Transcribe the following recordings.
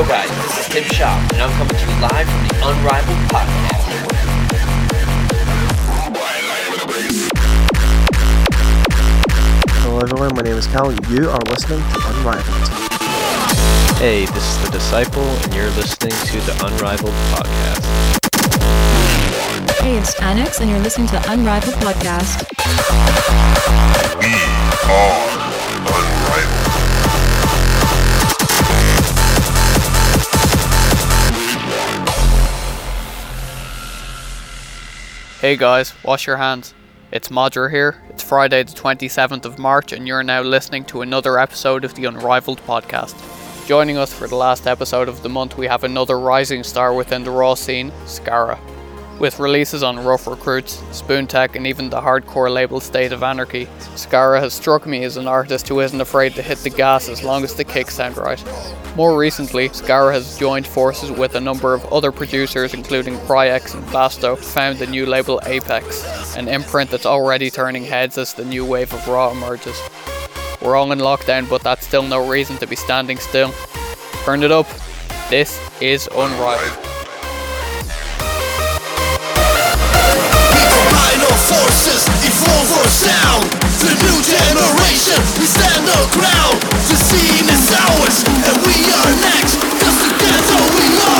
Yo guys, this is Tim Shaw, and I'm coming to you live from the Unrivaled Podcast. Hello everyone, my name is Cal. You are listening to Unrivaled. Hey, this is The Disciple, and you're listening to the Unrivaled Podcast. Hey, it's Annex, and you're listening to the Unrivaled Podcast. We are unrivaled. Hey guys, wash your hands. It's Modger here. It's Friday the 27th of March, and you're now listening to another episode of the Unrivaled podcast. Joining us for the last episode of the month, we have another rising star within the raw scene, Scara. With releases on Rough Recruits, Spoontech, and even the hardcore label State of Anarchy, Scara has struck me as an artist who isn't afraid to hit the gas as long as the kicks sound right. More recently, Scara has joined forces with a number of other producers, including Pryex and Blasto, to found the new label Apex, an imprint that's already turning heads as the new wave of Raw emerges. We're all in lockdown, but that's still no reason to be standing still. Turn it up. This is Unrivaled. Forces, evolve our sound. The new generation, we stand our ground. The scene is ours, and we are next. Cause together we are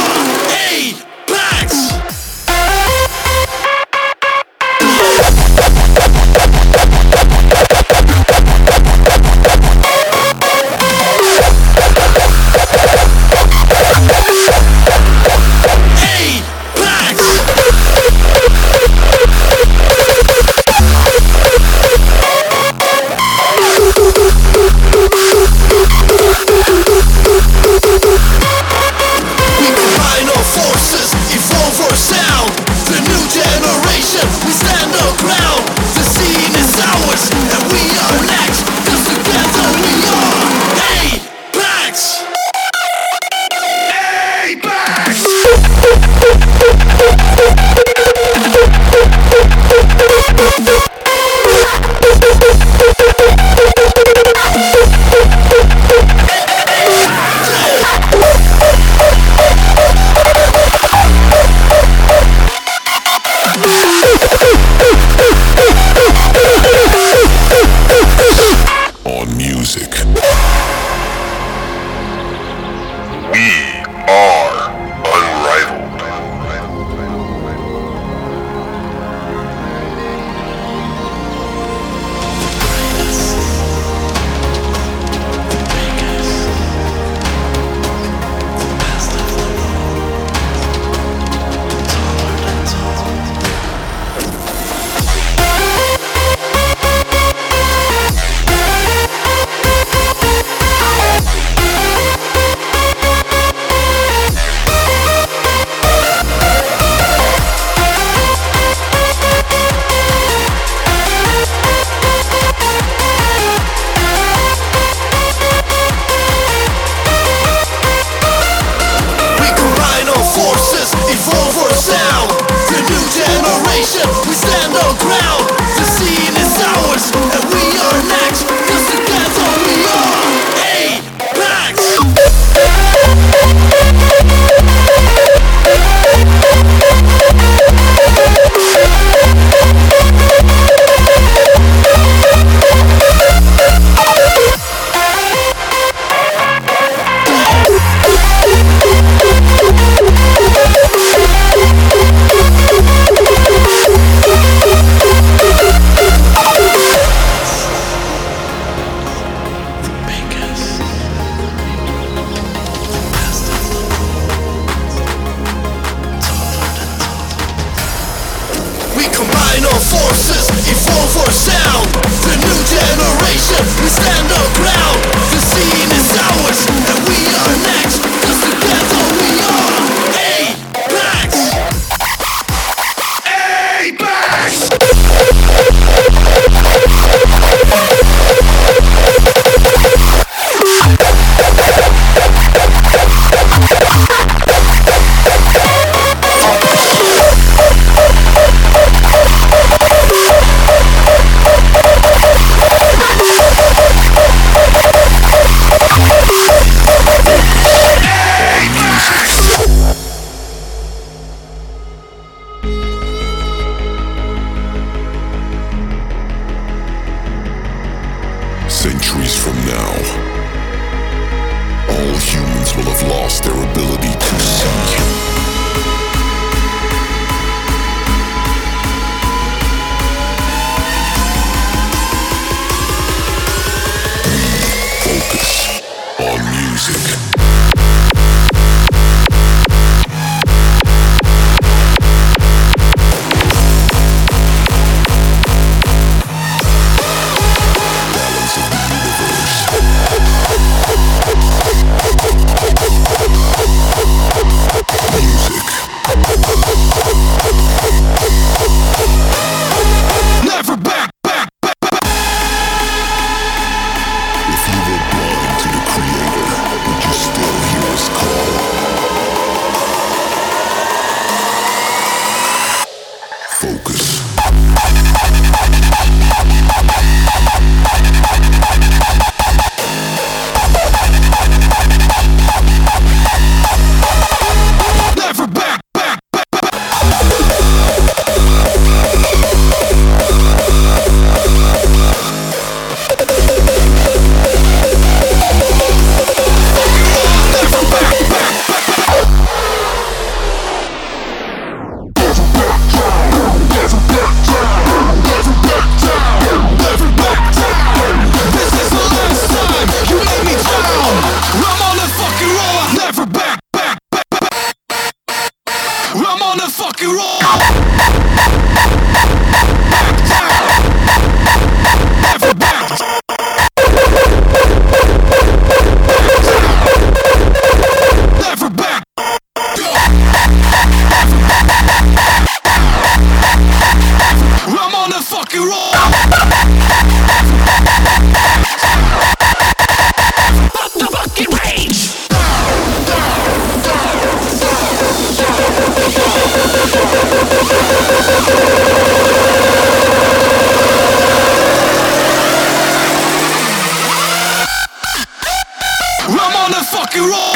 I'm on the fucking roll.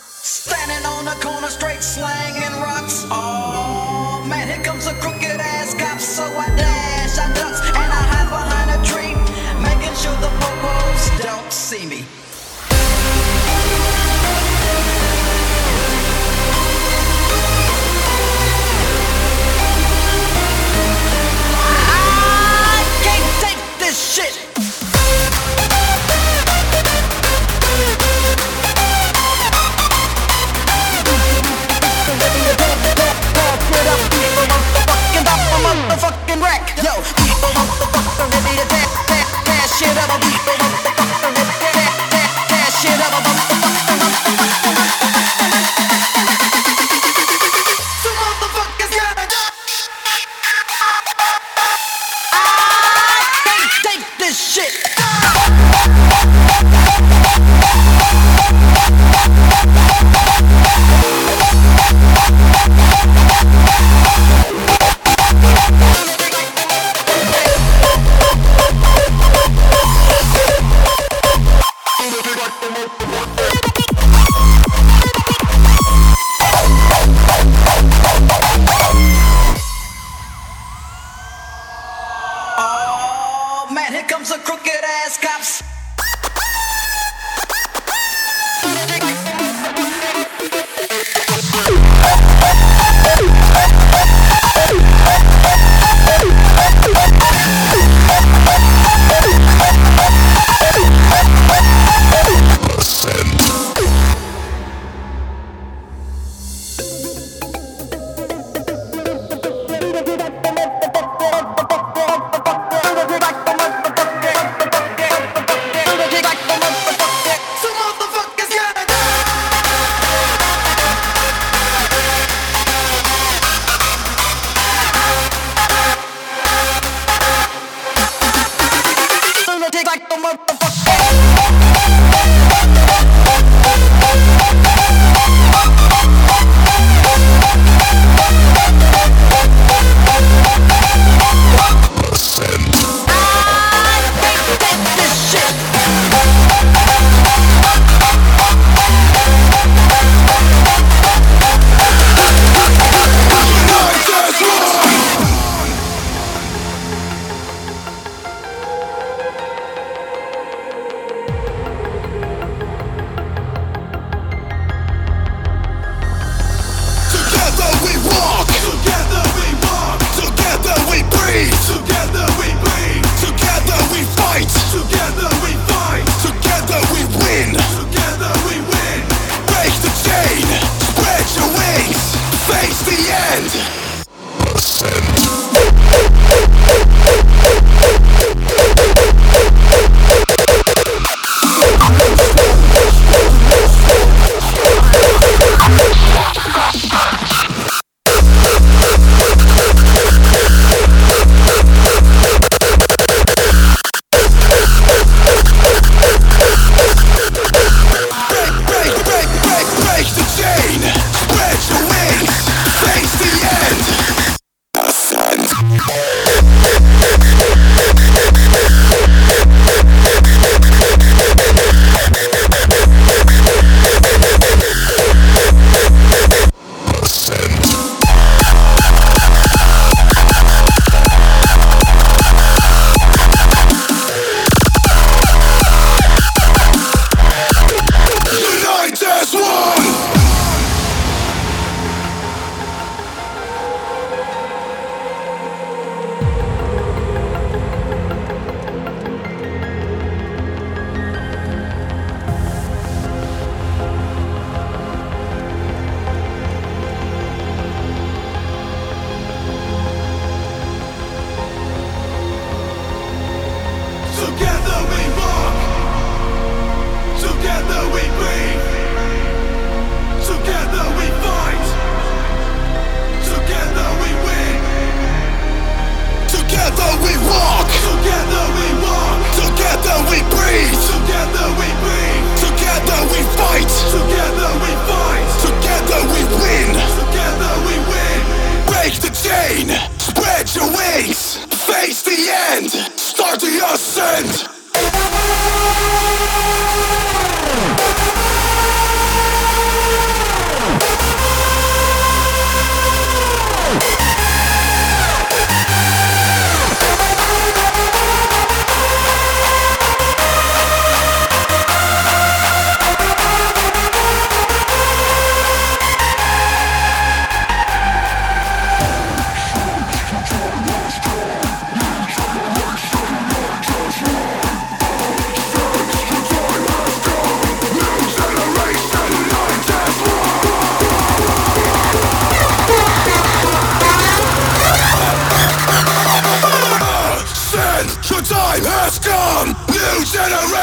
Standing on the corner, straight slanging rocks. Oh man, here comes a crooked ass cop. So I dash, I ducks, and I hide behind a tree, making sure the popos don't see me.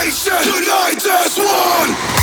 Generation, unite as one.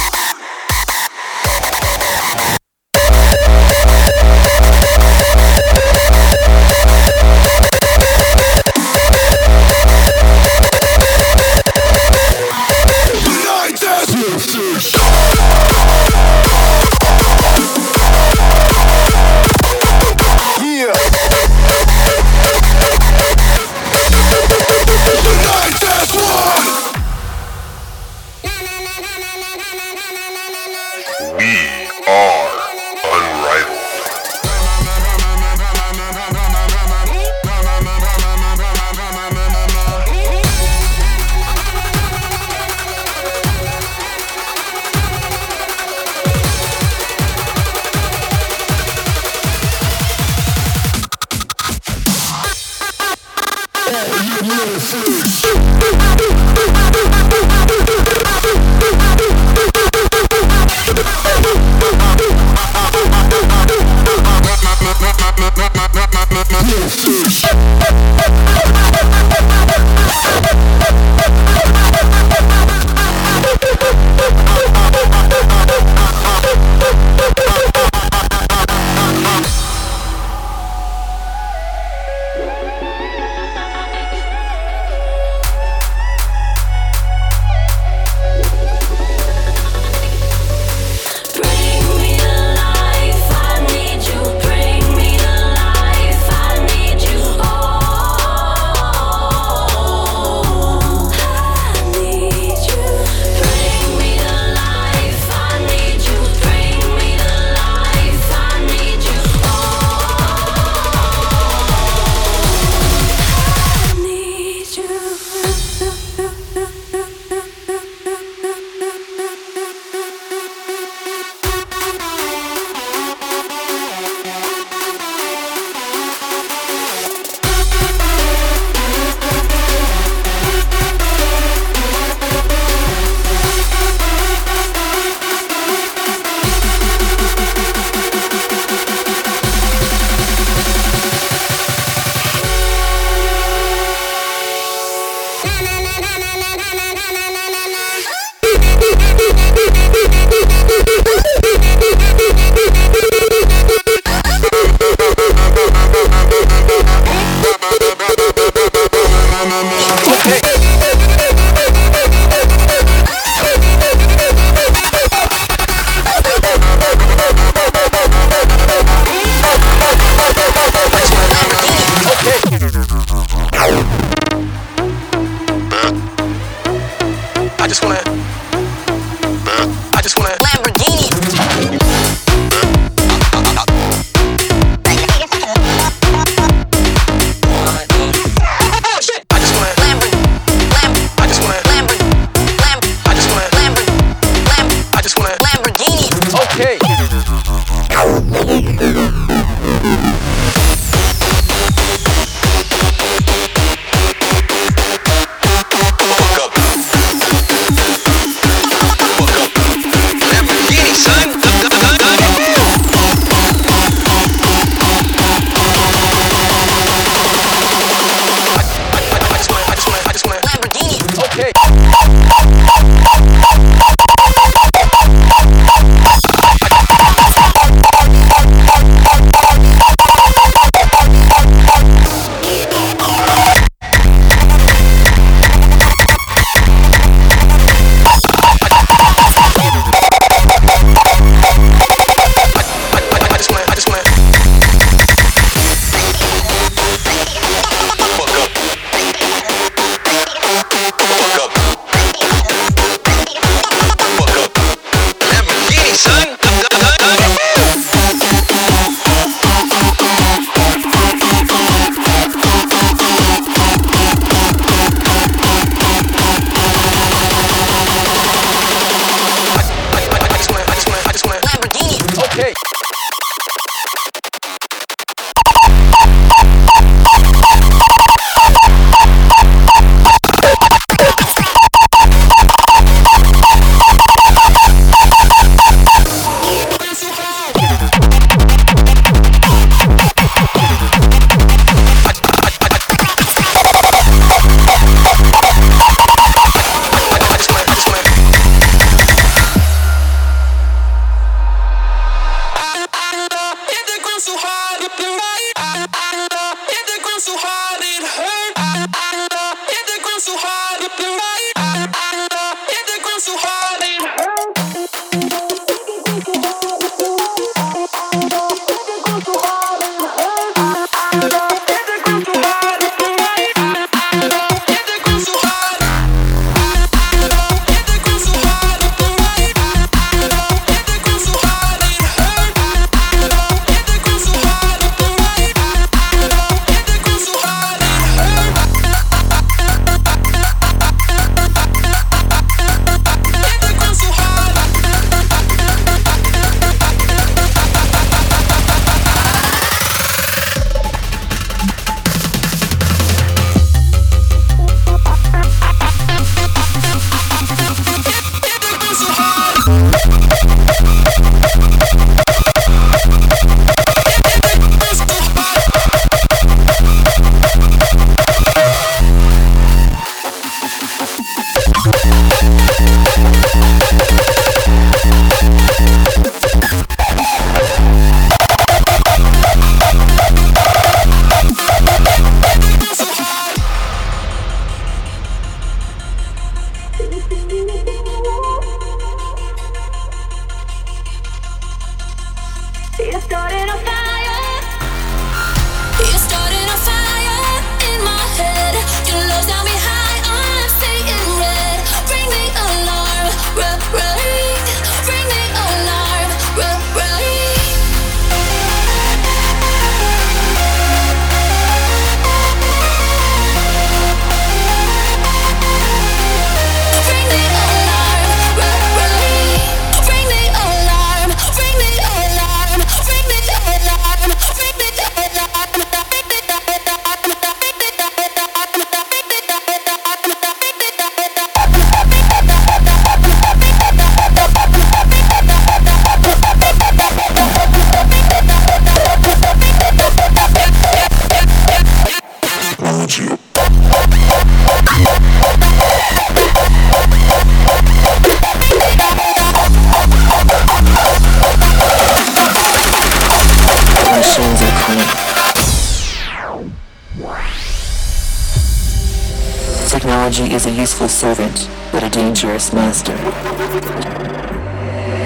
Technology is a useful servant, but a dangerous master.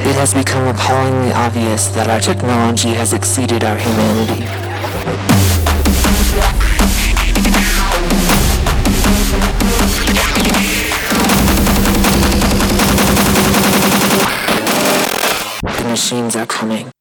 It has become appallingly obvious that our technology has exceeded our humanity. The machines are coming.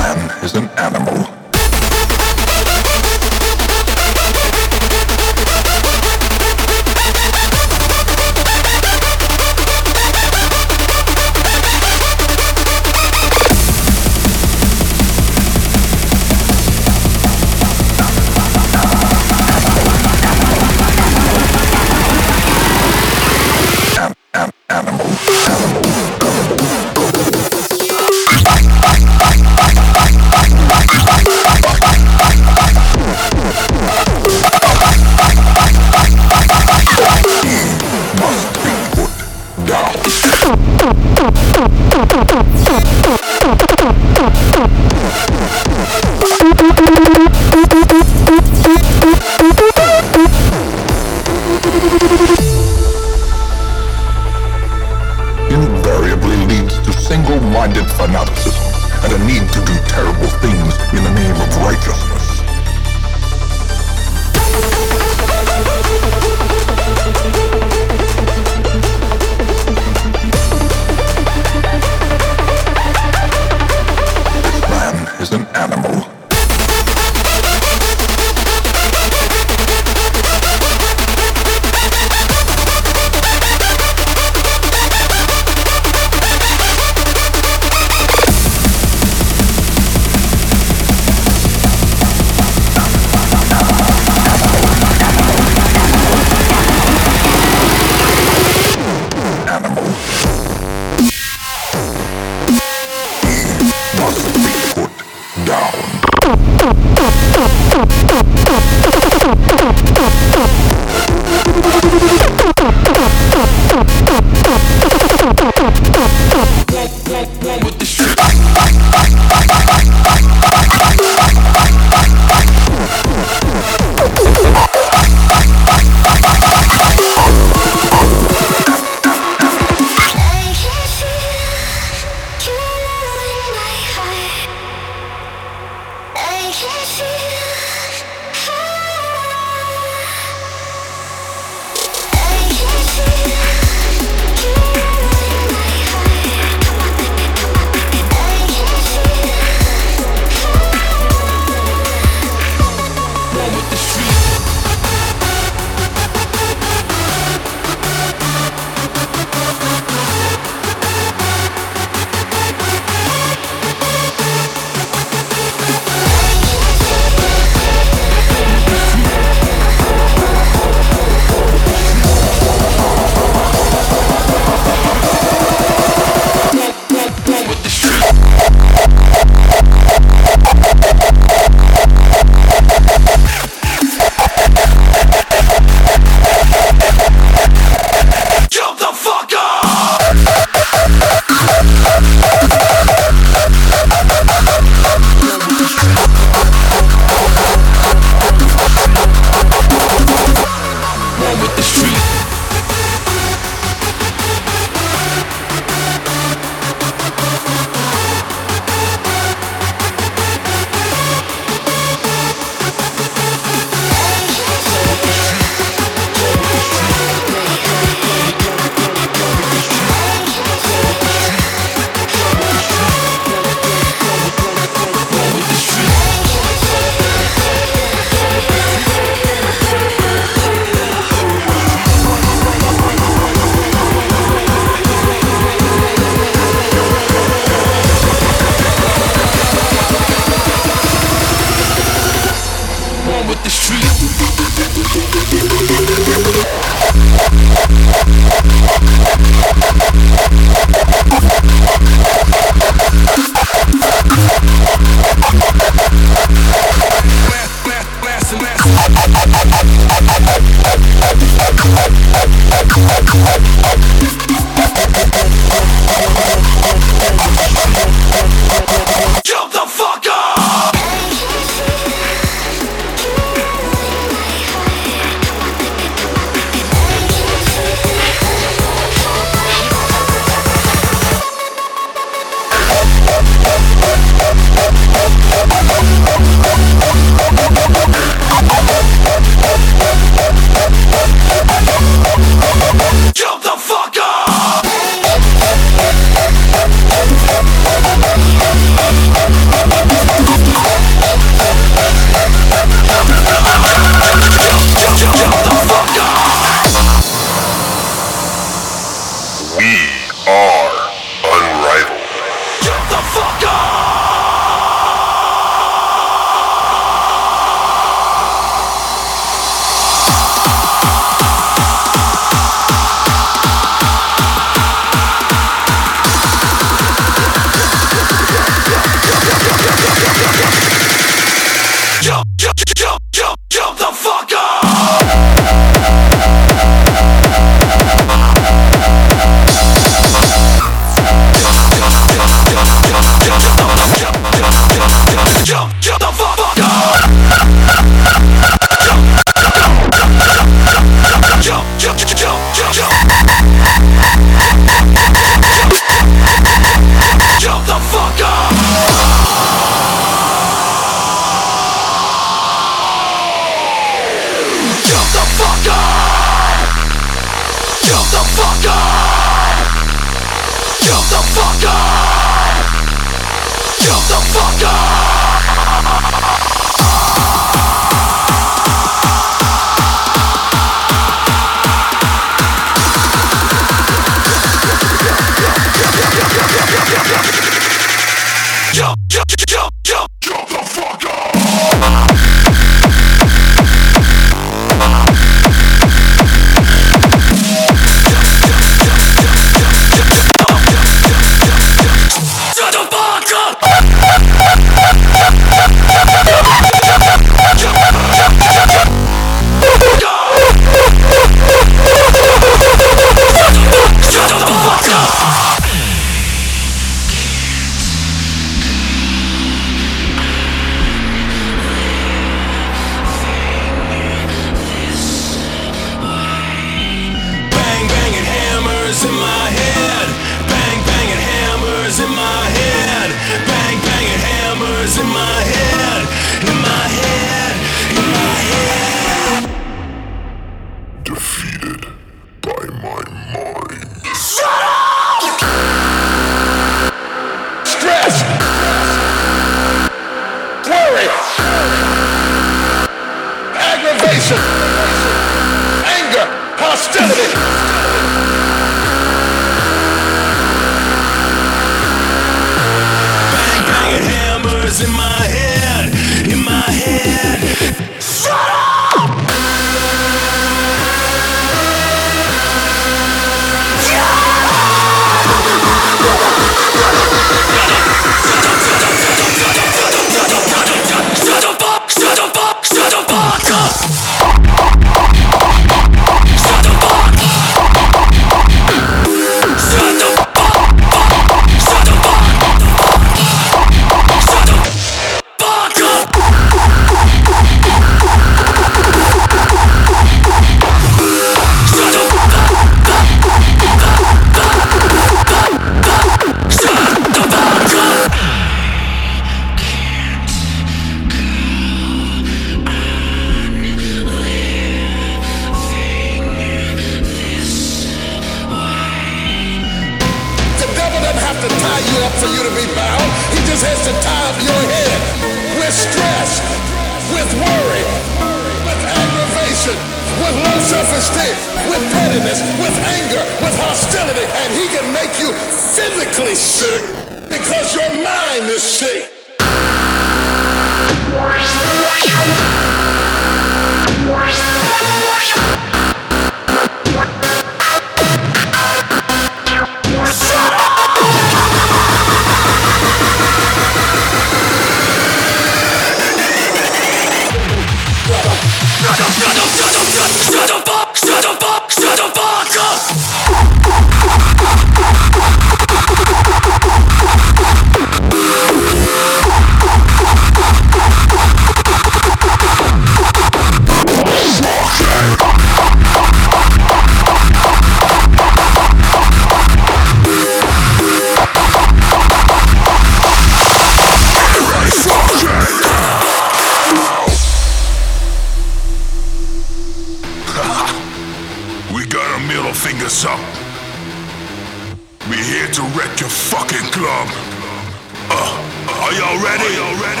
Are y'all ready? Are y'all ready?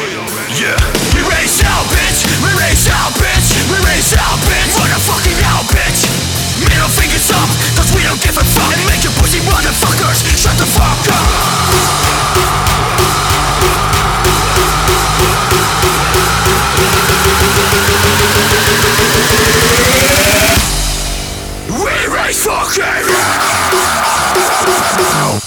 Yeah. We raise hell, bitch. We raise hell, bitch. We raise hell, bitch. Run the fucking hell, bitch. Middle fingers up, cause we don't give a fuck. And make your pussy motherfuckers shut the fuck up. We raise fucking hell.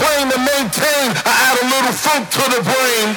brain to maintain. I add a little funk to the brain.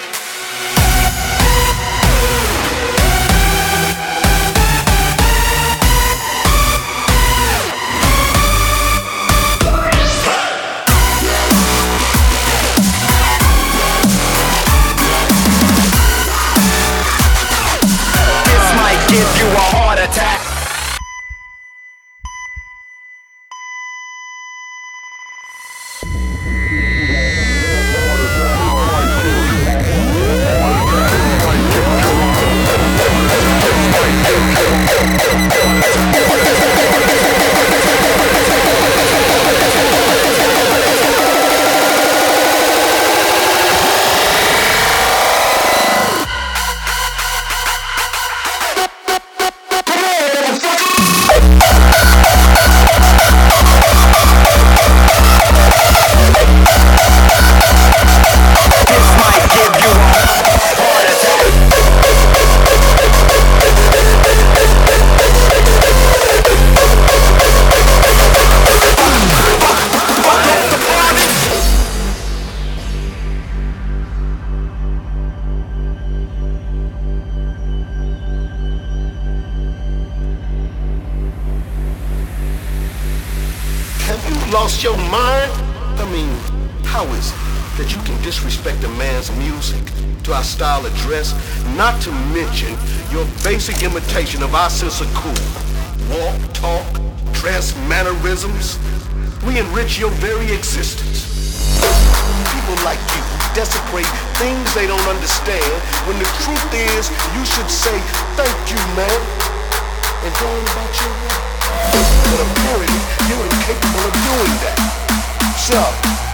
caring about your life. But apparently, you're incapable of doing that. So,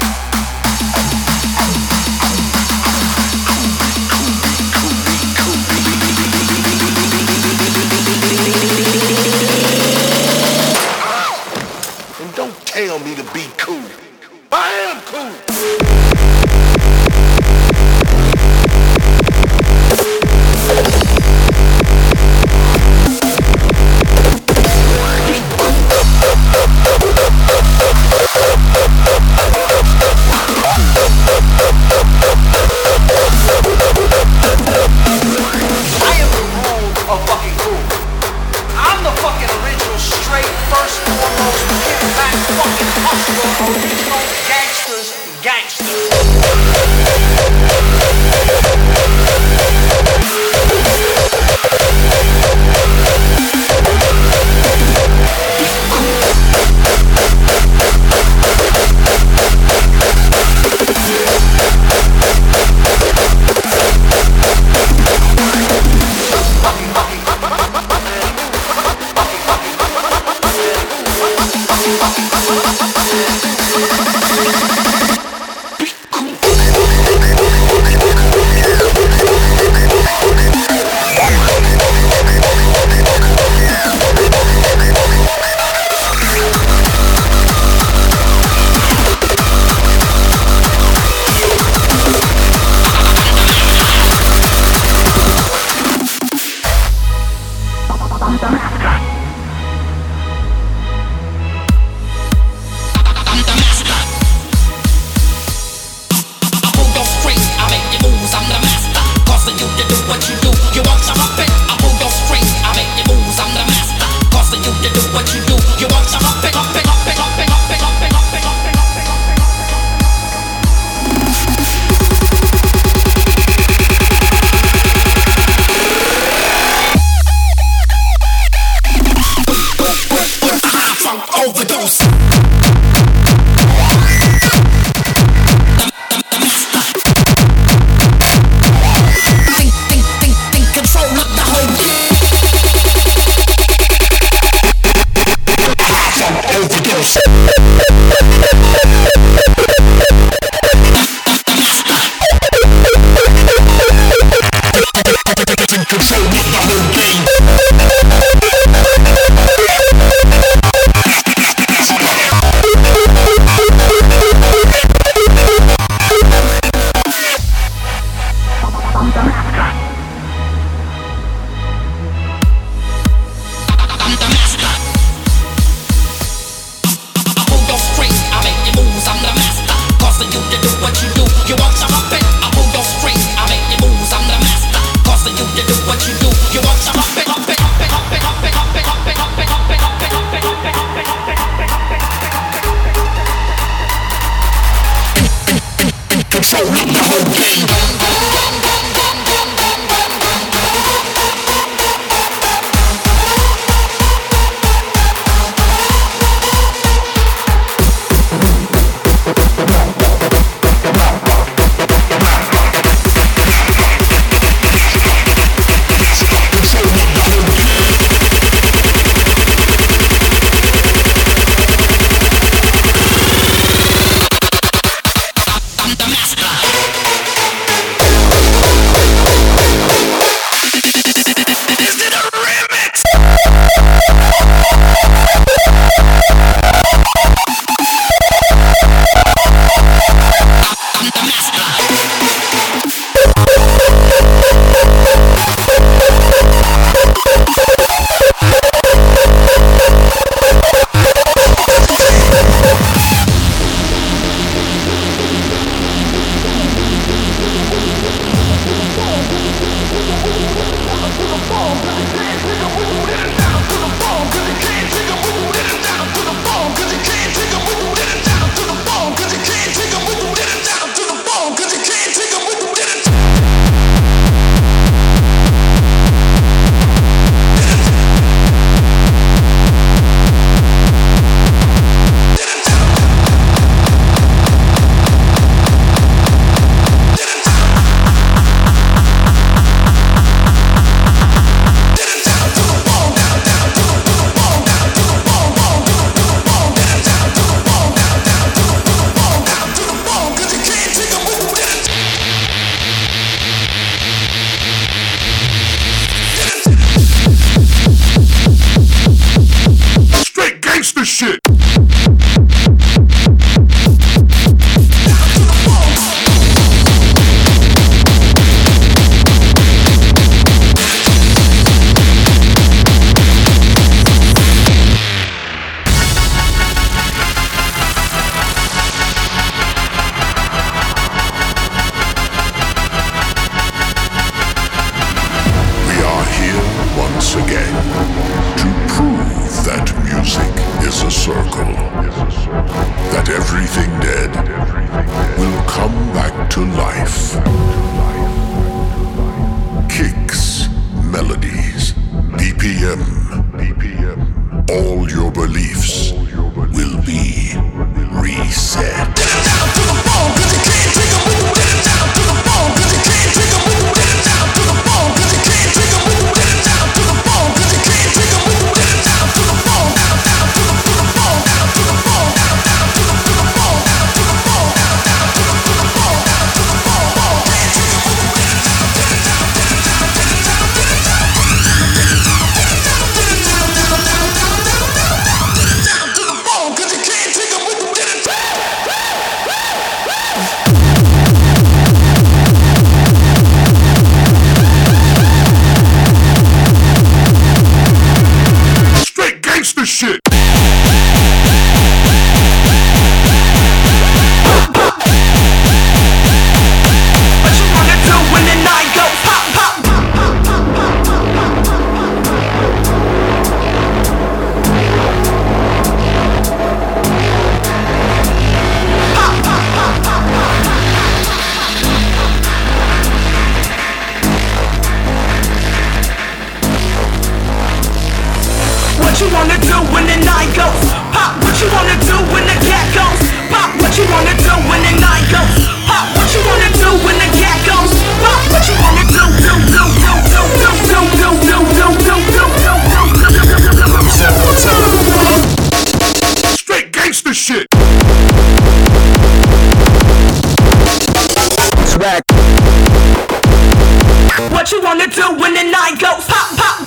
What you wanna do when the night goes pop pop?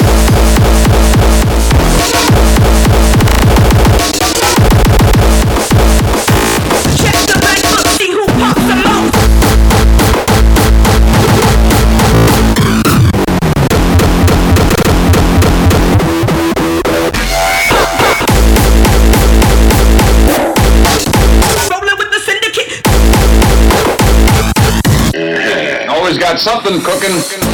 Check the back see who pops the most. something cooking.